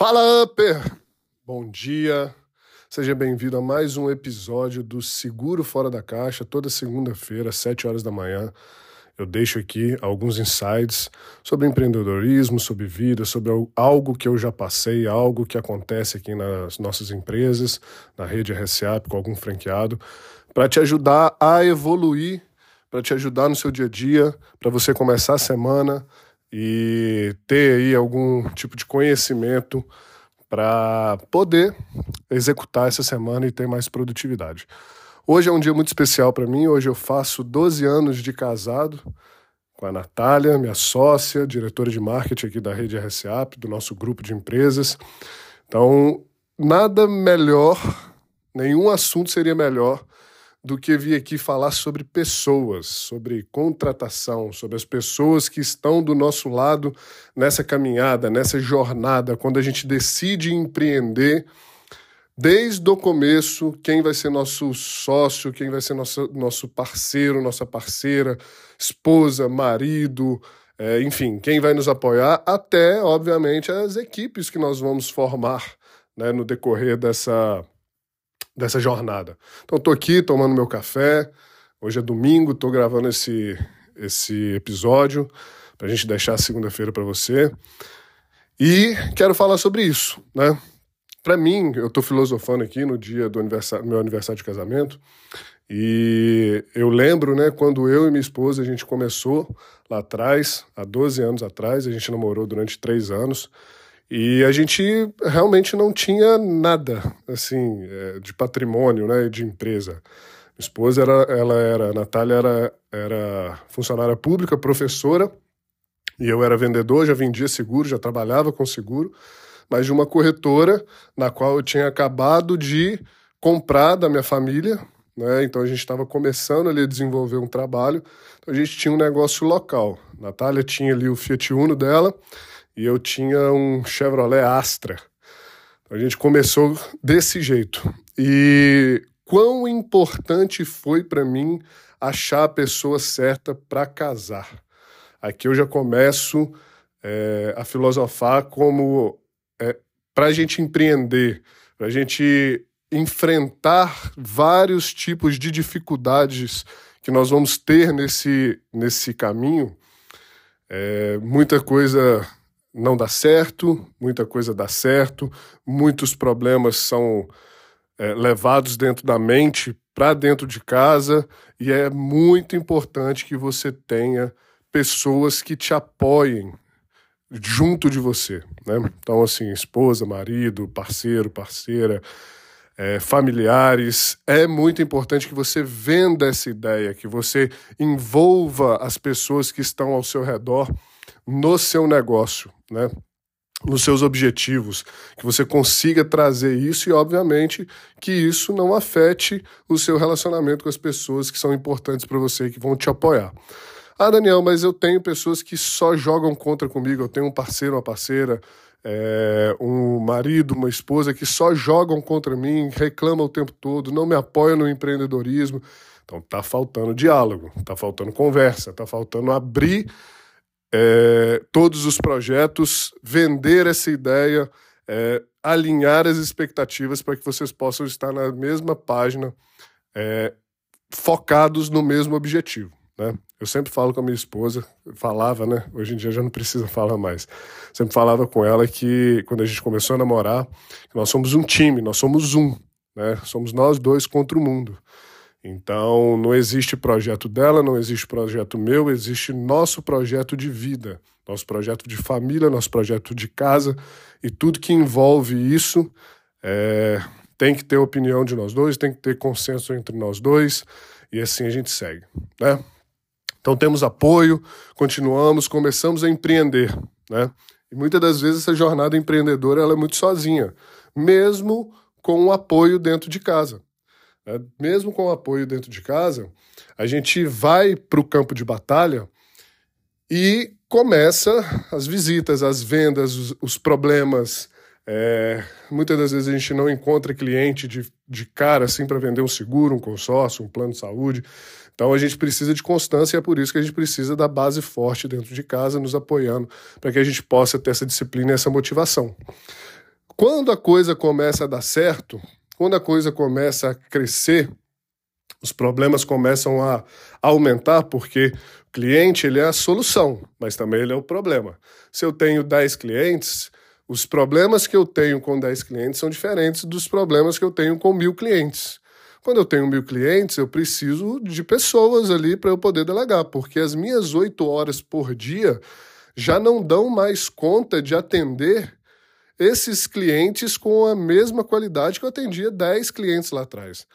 Fala, Upper! Bom dia, seja bem-vindo a mais um episódio do Seguro Fora da Caixa, toda segunda-feira, às 7 horas da manhã. Eu deixo aqui alguns insights sobre empreendedorismo, sobre vida, sobre algo que eu já passei, algo que acontece aqui nas nossas empresas, na rede RSAP, com algum franqueado, para te ajudar a evoluir, para te ajudar no seu dia a dia, para você começar a semana e ter aí algum tipo de conhecimento para poder executar essa semana e ter mais produtividade. Hoje é um dia muito especial para mim. Hoje eu faço 12 anos de casado com a Natália, minha sócia, diretora de marketing aqui da rede RSAP, do nosso grupo de empresas. Então, nada melhor, nenhum assunto seria melhor do que vir aqui falar sobre pessoas, sobre contratação, sobre as pessoas que estão do nosso lado nessa caminhada, nessa jornada, quando a gente decide empreender. Desde o começo, quem vai ser nosso sócio, quem vai ser nosso, nosso parceiro, nossa parceira, esposa, marido, é, enfim, quem vai nos apoiar, até, obviamente, as equipes que nós vamos formar né, no decorrer dessa, dessa jornada. Então estou aqui tomando meu café. Hoje é domingo, estou gravando esse, esse episódio para a gente deixar segunda-feira para você. E quero falar sobre isso, né? Para mim, eu estou filosofando aqui no dia do aniversário, meu aniversário de casamento, e eu lembro, né, quando eu e minha esposa a gente começou lá atrás, há 12 anos atrás, a gente namorou durante três anos. E a gente realmente não tinha nada, assim, é, de patrimônio, né, de empresa. Minha esposa era, ela era, a Natália era, era funcionária pública, professora, e eu era vendedor, já vendia seguro, já trabalhava com seguro, mas de uma corretora na qual eu tinha acabado de comprar da minha família, né? Então a gente estava começando ali a desenvolver um trabalho, então a gente tinha um negócio local. A Natália tinha ali o Fiat Uno dela, e eu tinha um Chevrolet Astra. A gente começou desse jeito. E quão importante foi para mim achar a pessoa certa para casar. Aqui eu já começo é, a filosofar como é, para a gente empreender, para a gente enfrentar vários tipos de dificuldades que nós vamos ter nesse, nesse caminho. É, muita coisa não dá certo, muita coisa dá certo, muitos problemas são é, levados dentro da mente para dentro de casa e é muito importante que você tenha pessoas que te apoiem junto de você, né? Então assim, esposa, marido, parceiro, parceira, é, familiares, é muito importante que você venda essa ideia, que você envolva as pessoas que estão ao seu redor no seu negócio, né? nos seus objetivos, que você consiga trazer isso e, obviamente, que isso não afete o seu relacionamento com as pessoas que são importantes para você e que vão te apoiar. Ah, Daniel, mas eu tenho pessoas que só jogam contra comigo, eu tenho um parceiro, uma parceira, é, um marido, uma esposa que só jogam contra mim, reclamam o tempo todo, não me apoiam no empreendedorismo. Então tá faltando diálogo, tá faltando conversa, tá faltando abrir é, todos os projetos, vender essa ideia, é, alinhar as expectativas para que vocês possam estar na mesma página, é, focados no mesmo objetivo. Né? Eu sempre falo com a minha esposa, falava, né? Hoje em dia já não precisa falar mais. Sempre falava com ela que quando a gente começou a namorar, nós somos um time, nós somos um, né? Somos nós dois contra o mundo. Então, não existe projeto dela, não existe projeto meu, existe nosso projeto de vida, nosso projeto de família, nosso projeto de casa e tudo que envolve isso é, tem que ter opinião de nós dois, tem que ter consenso entre nós dois e assim a gente segue, né? Então temos apoio, continuamos, começamos a empreender, né? E muitas das vezes essa jornada empreendedora ela é muito sozinha, mesmo com o apoio dentro de casa. Né? Mesmo com o apoio dentro de casa, a gente vai para o campo de batalha e começa as visitas, as vendas, os, os problemas. É, muitas das vezes a gente não encontra cliente de, de cara assim para vender um seguro, um consórcio, um plano de saúde. Então a gente precisa de constância e é por isso que a gente precisa da base forte dentro de casa, nos apoiando, para que a gente possa ter essa disciplina e essa motivação. quando a coisa começa a dar certo, quando a coisa começa a crescer, os problemas começam a aumentar porque o cliente ele é a solução, mas também ele é o problema. Se eu tenho 10 clientes, os problemas que eu tenho com 10 clientes são diferentes dos problemas que eu tenho com mil clientes. Quando eu tenho mil clientes, eu preciso de pessoas ali para eu poder delegar, porque as minhas oito horas por dia já não dão mais conta de atender esses clientes com a mesma qualidade que eu atendia 10 clientes lá atrás.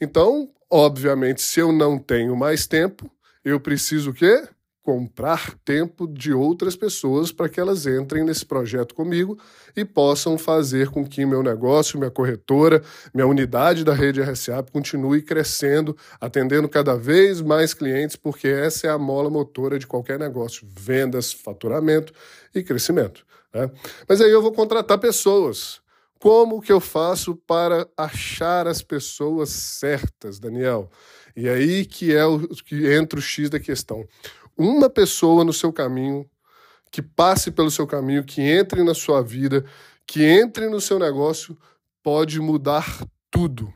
Então, obviamente, se eu não tenho mais tempo, eu preciso o quê? Comprar tempo de outras pessoas para que elas entrem nesse projeto comigo e possam fazer com que meu negócio, minha corretora, minha unidade da rede RSA continue crescendo, atendendo cada vez mais clientes, porque essa é a mola motora de qualquer negócio: vendas, faturamento e crescimento. Né? Mas aí eu vou contratar pessoas. Como que eu faço para achar as pessoas certas, Daniel? E aí que é o que entra o X da questão. Uma pessoa no seu caminho, que passe pelo seu caminho, que entre na sua vida, que entre no seu negócio, pode mudar tudo.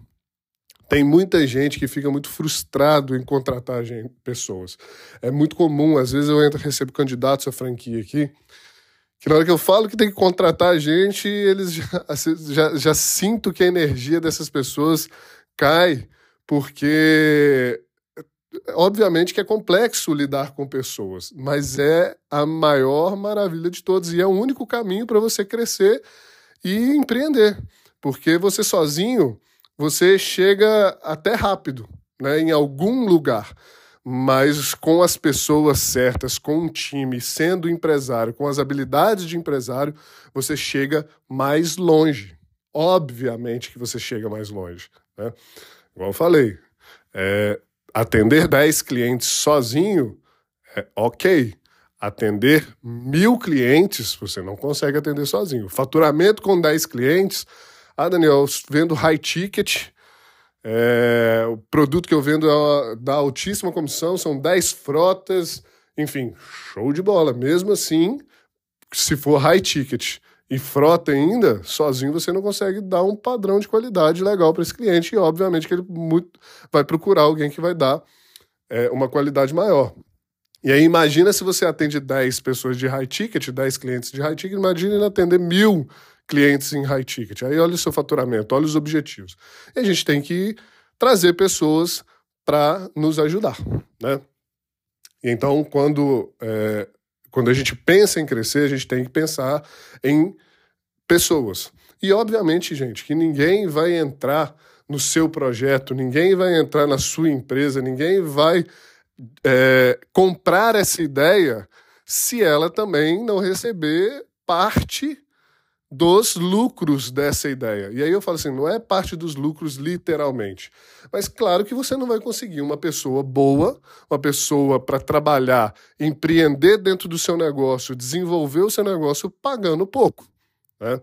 Tem muita gente que fica muito frustrado em contratar gente, pessoas. É muito comum, às vezes eu entro, recebo candidatos à franquia aqui, que na hora que eu falo que tem que contratar gente, eles já, já, já sinto que a energia dessas pessoas cai, porque obviamente que é complexo lidar com pessoas, mas é a maior maravilha de todos e é o único caminho para você crescer e empreender, porque você sozinho você chega até rápido, né, em algum lugar mas com as pessoas certas, com um time, sendo empresário, com as habilidades de empresário, você chega mais longe. Obviamente que você chega mais longe. Né? Igual eu falei, é, atender 10 clientes sozinho é ok. Atender mil clientes, você não consegue atender sozinho. Faturamento com 10 clientes, ah, Daniel, vendo high ticket, é, o produto que eu vendo é da altíssima comissão, são 10 frotas, enfim, show de bola. Mesmo assim, se for high ticket e frota ainda, sozinho você não consegue dar um padrão de qualidade legal para esse cliente e, obviamente, que ele muito, vai procurar alguém que vai dar é, uma qualidade maior. E aí, imagina se você atende 10 pessoas de high ticket, 10 clientes de high ticket, imagina atender mil clientes em high ticket. Aí olha o seu faturamento, olha os objetivos. E a gente tem que trazer pessoas para nos ajudar, né? Então, quando, é, quando a gente pensa em crescer, a gente tem que pensar em pessoas. E, obviamente, gente, que ninguém vai entrar no seu projeto, ninguém vai entrar na sua empresa, ninguém vai é, comprar essa ideia se ela também não receber parte dos lucros dessa ideia. E aí eu falo assim, não é parte dos lucros literalmente. Mas claro que você não vai conseguir uma pessoa boa, uma pessoa para trabalhar, empreender dentro do seu negócio, desenvolver o seu negócio pagando pouco. Né?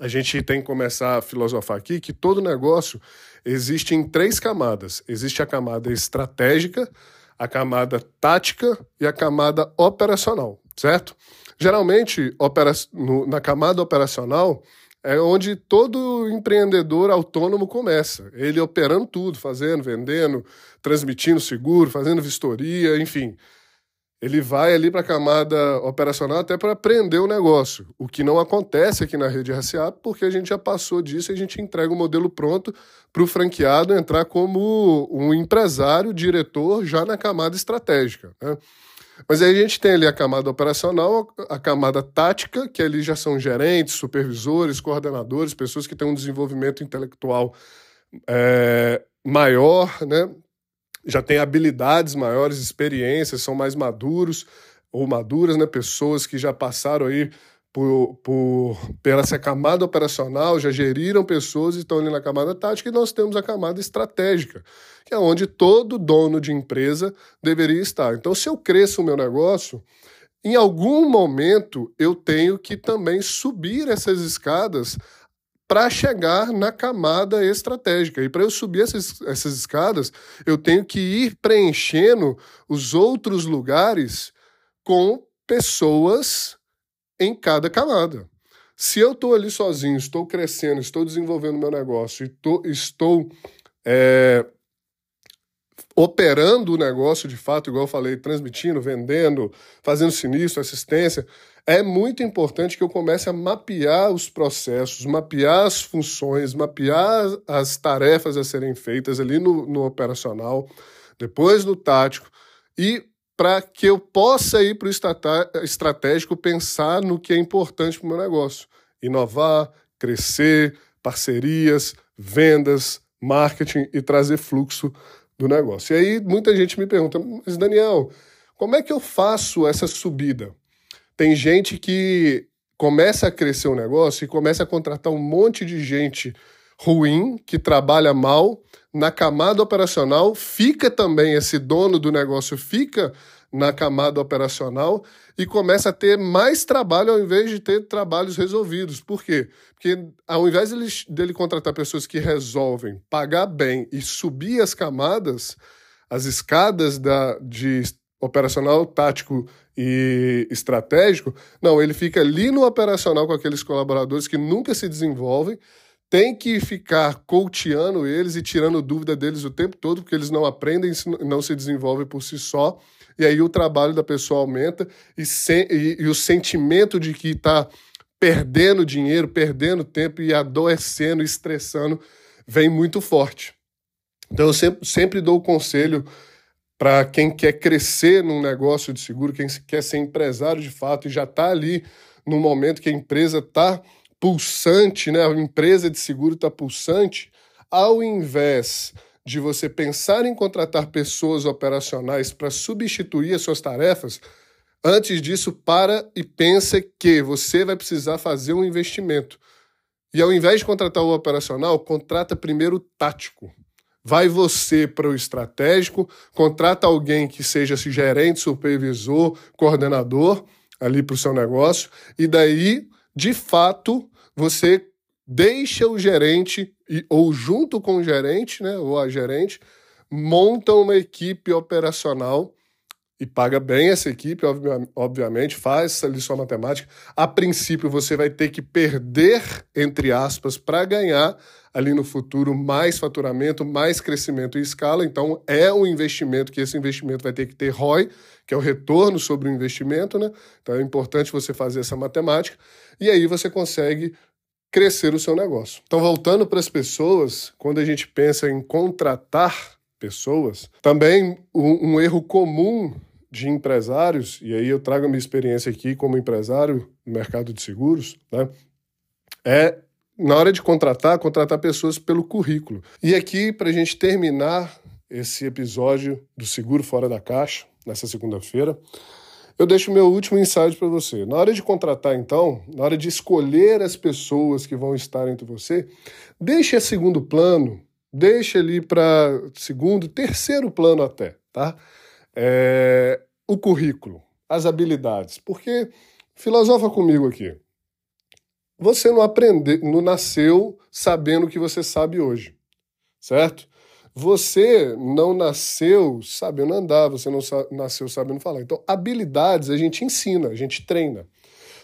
A gente tem que começar a filosofar aqui que todo negócio existe em três camadas. Existe a camada estratégica, a camada tática e a camada operacional, certo? Geralmente, opera no, na camada operacional, é onde todo empreendedor autônomo começa. Ele operando tudo, fazendo, vendendo, transmitindo seguro, fazendo vistoria, enfim. Ele vai ali para a camada operacional até para aprender o negócio, o que não acontece aqui na rede RCA, porque a gente já passou disso e a gente entrega o modelo pronto para o franqueado entrar como um empresário, diretor, já na camada estratégica. Né? Mas aí a gente tem ali a camada operacional, a camada tática, que ali já são gerentes, supervisores, coordenadores, pessoas que têm um desenvolvimento intelectual é, maior, né? já têm habilidades maiores, experiências, são mais maduros ou maduras, né? pessoas que já passaram aí por, por, pela essa camada operacional, já geriram pessoas e estão ali na camada tática, e nós temos a camada estratégica, que é onde todo dono de empresa deveria estar. Então, se eu cresço o meu negócio, em algum momento eu tenho que também subir essas escadas para chegar na camada estratégica. E para eu subir essas, essas escadas, eu tenho que ir preenchendo os outros lugares com pessoas em cada camada. Se eu estou ali sozinho, estou crescendo, estou desenvolvendo meu negócio e tô, estou é, operando o negócio de fato, igual eu falei, transmitindo, vendendo, fazendo sinistro, assistência, é muito importante que eu comece a mapear os processos, mapear as funções, mapear as tarefas a serem feitas ali no, no operacional, depois no tático, e para que eu possa ir para o estratégico pensar no que é importante para o meu negócio. Inovar, crescer, parcerias, vendas, marketing e trazer fluxo do negócio. E aí muita gente me pergunta, mas Daniel, como é que eu faço essa subida? Tem gente que começa a crescer o negócio e começa a contratar um monte de gente ruim, que trabalha mal, na camada operacional, fica também esse dono do negócio, fica na camada operacional e começa a ter mais trabalho ao invés de ter trabalhos resolvidos. Por quê? Porque ao invés dele, dele contratar pessoas que resolvem pagar bem e subir as camadas, as escadas da, de operacional, tático e estratégico, não, ele fica ali no operacional com aqueles colaboradores que nunca se desenvolvem, tem que ficar coachando eles e tirando dúvida deles o tempo todo, porque eles não aprendem, não se desenvolvem por si só e aí o trabalho da pessoa aumenta e, e, e o sentimento de que está perdendo dinheiro, perdendo tempo e adoecendo, estressando, vem muito forte. Então eu sempre, sempre dou o conselho para quem quer crescer num negócio de seguro, quem quer ser empresário de fato e já está ali no momento que a empresa está pulsante, né? a empresa de seguro está pulsante, ao invés de você pensar em contratar pessoas operacionais para substituir as suas tarefas, antes disso, para e pensa que você vai precisar fazer um investimento. E ao invés de contratar o operacional, contrata primeiro o tático. Vai você para o estratégico, contrata alguém que seja gerente, supervisor, coordenador ali para o seu negócio, e daí, de fato, você deixa o gerente, ou junto com o gerente, né, ou a gerente, monta uma equipe operacional e paga bem essa equipe, obviamente, faz essa lição matemática. A princípio, você vai ter que perder, entre aspas, para ganhar ali no futuro mais faturamento, mais crescimento e escala. Então, é um investimento que esse investimento vai ter que ter ROI, que é o retorno sobre o investimento, né? Então, é importante você fazer essa matemática. E aí você consegue crescer o seu negócio. Então, voltando para as pessoas, quando a gente pensa em contratar pessoas, também um, um erro comum de empresários, e aí eu trago a minha experiência aqui como empresário no mercado de seguros, né, é na hora de contratar, contratar pessoas pelo currículo. E aqui, para a gente terminar esse episódio do Seguro Fora da Caixa, nessa segunda-feira, eu deixo meu último insight para você. Na hora de contratar, então, na hora de escolher as pessoas que vão estar entre você, deixe a segundo plano, deixe ali para segundo, terceiro plano até, tá? É, o currículo, as habilidades. Porque, filosofa comigo aqui, você não aprendeu, não nasceu sabendo o que você sabe hoje, certo? Você não nasceu sabendo andar, você não nasceu sabendo falar. Então, habilidades a gente ensina, a gente treina.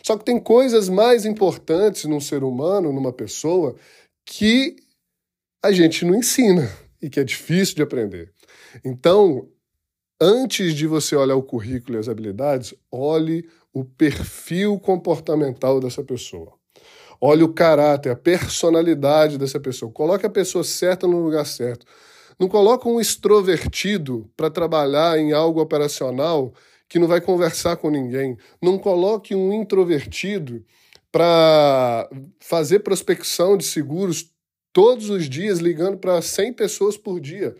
Só que tem coisas mais importantes num ser humano, numa pessoa, que a gente não ensina e que é difícil de aprender. Então, antes de você olhar o currículo e as habilidades, olhe o perfil comportamental dessa pessoa. Olhe o caráter, a personalidade dessa pessoa. Coloque a pessoa certa no lugar certo. Não coloca um extrovertido para trabalhar em algo operacional que não vai conversar com ninguém. Não coloque um introvertido para fazer prospecção de seguros todos os dias, ligando para 100 pessoas por dia.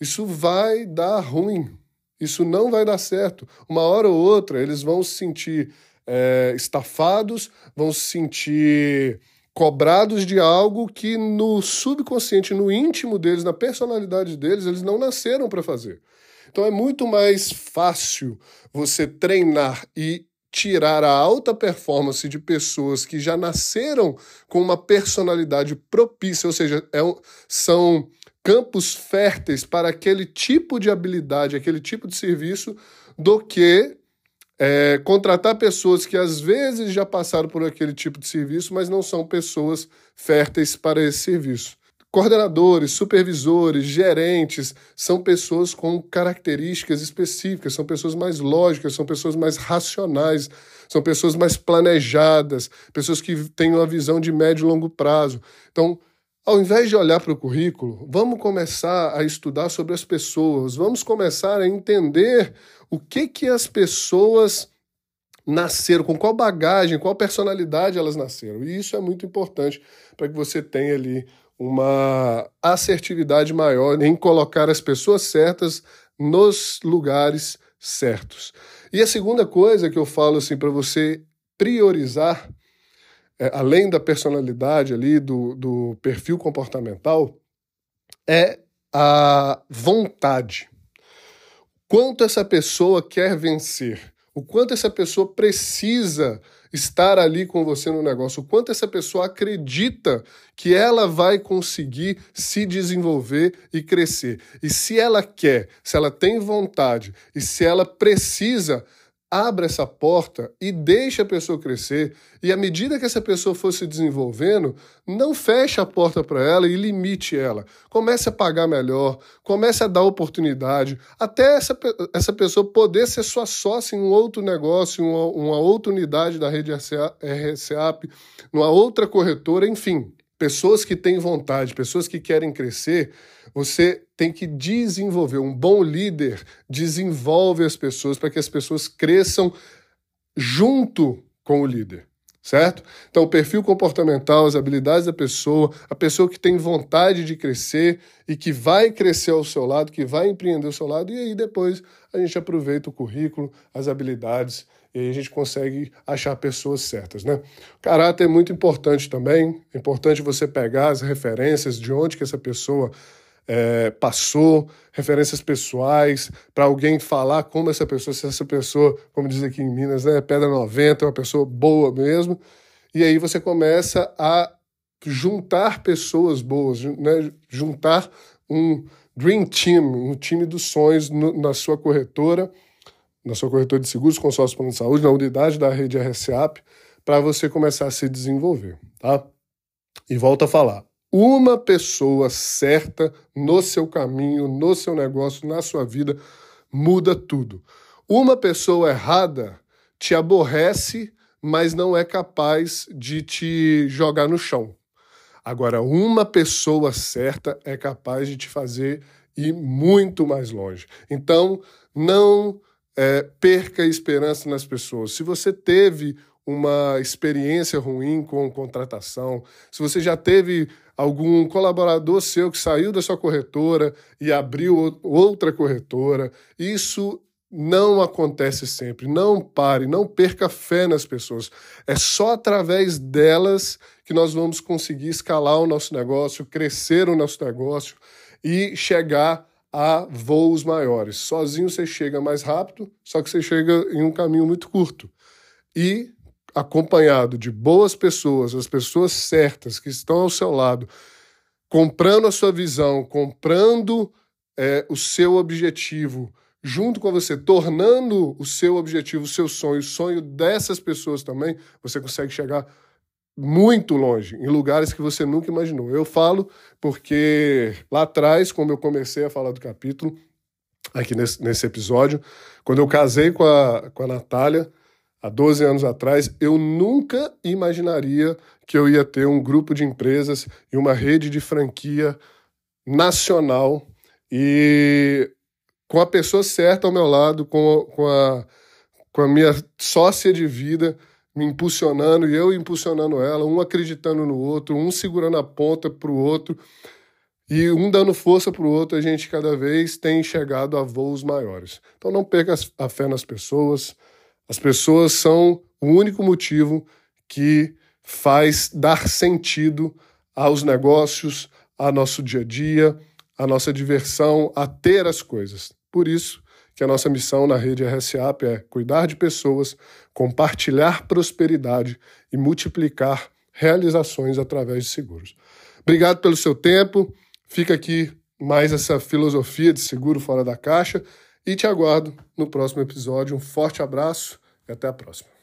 Isso vai dar ruim. Isso não vai dar certo. Uma hora ou outra, eles vão se sentir é, estafados, vão se sentir cobrados de algo que no subconsciente, no íntimo deles, na personalidade deles, eles não nasceram para fazer. Então é muito mais fácil você treinar e tirar a alta performance de pessoas que já nasceram com uma personalidade propícia, ou seja, é um, são campos férteis para aquele tipo de habilidade, aquele tipo de serviço, do que é, contratar pessoas que às vezes já passaram por aquele tipo de serviço, mas não são pessoas férteis para esse serviço. Coordenadores, supervisores, gerentes são pessoas com características específicas, são pessoas mais lógicas, são pessoas mais racionais, são pessoas mais planejadas, pessoas que têm uma visão de médio e longo prazo. Então, ao invés de olhar para o currículo, vamos começar a estudar sobre as pessoas, vamos começar a entender o que que as pessoas nasceram, com qual bagagem, qual personalidade elas nasceram. E isso é muito importante para que você tenha ali uma assertividade maior em colocar as pessoas certas nos lugares certos. E a segunda coisa que eu falo assim para você priorizar, é, além da personalidade ali, do, do perfil comportamental, é a vontade. Quanto essa pessoa quer vencer, o quanto essa pessoa precisa estar ali com você no negócio, o quanto essa pessoa acredita que ela vai conseguir se desenvolver e crescer. E se ela quer, se ela tem vontade e se ela precisa abra essa porta e deixa a pessoa crescer. E à medida que essa pessoa for se desenvolvendo, não feche a porta para ela e limite ela. Comece a pagar melhor, comece a dar oportunidade, até essa, essa pessoa poder ser sua sócia em um outro negócio, uma, uma outra unidade da rede RCAP, numa outra corretora, enfim. Pessoas que têm vontade, pessoas que querem crescer, você tem que desenvolver. Um bom líder desenvolve as pessoas para que as pessoas cresçam junto com o líder, certo? Então, o perfil comportamental, as habilidades da pessoa, a pessoa que tem vontade de crescer e que vai crescer ao seu lado, que vai empreender ao seu lado, e aí depois a gente aproveita o currículo, as habilidades e aí a gente consegue achar pessoas certas, né? O caráter é muito importante também, é importante você pegar as referências de onde que essa pessoa é, passou, referências pessoais, para alguém falar como essa pessoa, se essa pessoa, como diz aqui em Minas, né, pedra 90, é uma pessoa boa mesmo, e aí você começa a juntar pessoas boas, né, juntar um dream team, um time dos sonhos no, na sua corretora, na sua corretora de seguros, consórcio plano de saúde, na unidade da rede RCAP, para você começar a se desenvolver, tá? E volta a falar. Uma pessoa certa no seu caminho, no seu negócio, na sua vida, muda tudo. Uma pessoa errada te aborrece, mas não é capaz de te jogar no chão. Agora, uma pessoa certa é capaz de te fazer ir muito mais longe. Então, não é, perca esperança nas pessoas. Se você teve uma experiência ruim com contratação, se você já teve algum colaborador seu que saiu da sua corretora e abriu outra corretora, isso não acontece sempre. Não pare, não perca fé nas pessoas. É só através delas que nós vamos conseguir escalar o nosso negócio, crescer o nosso negócio e chegar a voos maiores. Sozinho você chega mais rápido, só que você chega em um caminho muito curto. E acompanhado de boas pessoas, as pessoas certas que estão ao seu lado, comprando a sua visão, comprando é, o seu objetivo junto com você, tornando o seu objetivo, o seu sonho, o sonho dessas pessoas também, você consegue chegar muito longe, em lugares que você nunca imaginou. Eu falo porque lá atrás, quando eu comecei a falar do capítulo, aqui nesse, nesse episódio, quando eu casei com a, com a Natália, há 12 anos atrás, eu nunca imaginaria que eu ia ter um grupo de empresas e uma rede de franquia nacional e com a pessoa certa ao meu lado, com, com, a, com a minha sócia de vida, me impulsionando e eu impulsionando ela, um acreditando no outro, um segurando a ponta para o outro e um dando força para o outro, a gente cada vez tem chegado a voos maiores. Então não perca a fé nas pessoas. As pessoas são o único motivo que faz dar sentido aos negócios, ao nosso dia a dia, à nossa diversão, a ter as coisas. Por isso, que a nossa missão na rede RSAP é cuidar de pessoas, compartilhar prosperidade e multiplicar realizações através de seguros. Obrigado pelo seu tempo. Fica aqui mais essa filosofia de seguro fora da caixa e te aguardo no próximo episódio. Um forte abraço e até a próxima.